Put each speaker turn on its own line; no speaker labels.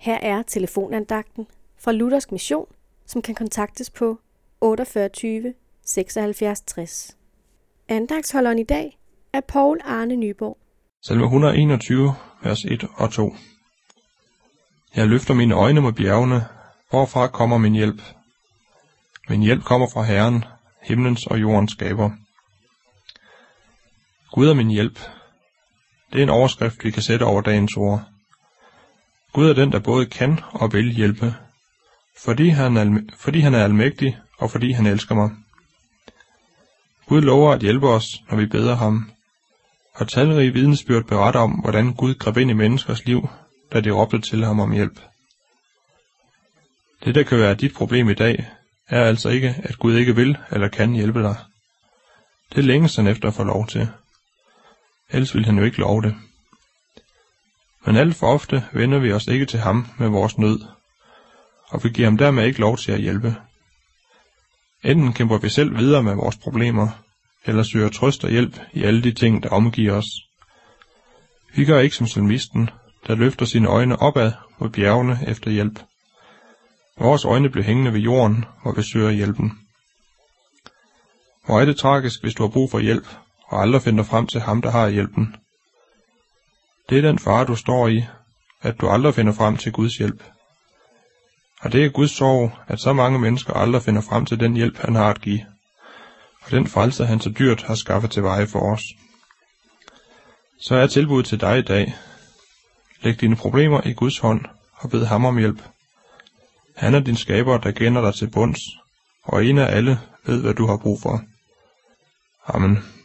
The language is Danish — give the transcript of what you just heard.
Her er telefonandagten fra Luthersk Mission, som kan kontaktes på 48 76 60. Andagtsholderen i dag er Paul Arne Nyborg.
Salme 121, vers 1 og 2. Jeg løfter mine øjne mod bjergene, hvorfra kommer min hjælp. Min hjælp kommer fra Herren, himlens og jordens skaber. Gud er min hjælp. Det er en overskrift, vi kan sætte over dagens ord. Gud er den, der både kan og vil hjælpe, fordi han, er, fordi han er almægtig og fordi han elsker mig. Gud lover at hjælpe os, når vi beder ham, og talrige vidensbyrd beretter om, hvordan Gud greb ind i menneskers liv, da de råbte til ham om hjælp. Det, der kan være dit problem i dag, er altså ikke, at Gud ikke vil eller kan hjælpe dig. Det længes han efter at få lov til. Ellers vil han jo ikke love det. Men alt for ofte vender vi os ikke til ham med vores nød, og vi giver ham dermed ikke lov til at hjælpe. Enten kæmper vi selv videre med vores problemer, eller søger trøst og hjælp i alle de ting, der omgiver os. Vi gør ikke som salmisten, der løfter sine øjne opad mod bjergene efter hjælp. Vores øjne bliver hængende ved jorden, hvor vi søger hjælpen. Hvor er det tragisk, hvis du har brug for hjælp, og aldrig finder frem til ham, der har hjælpen. Det er den fare, du står i, at du aldrig finder frem til Guds hjælp. Og det er Guds sorg, at så mange mennesker aldrig finder frem til den hjælp, han har at give. Og den frelse, han så dyrt har skaffet til veje for os. Så er tilbuddet til dig i dag. Læg dine problemer i Guds hånd og bed ham om hjælp. Han er din skaber, der kender dig til bunds, og en af alle ved, hvad du har brug for. Amen.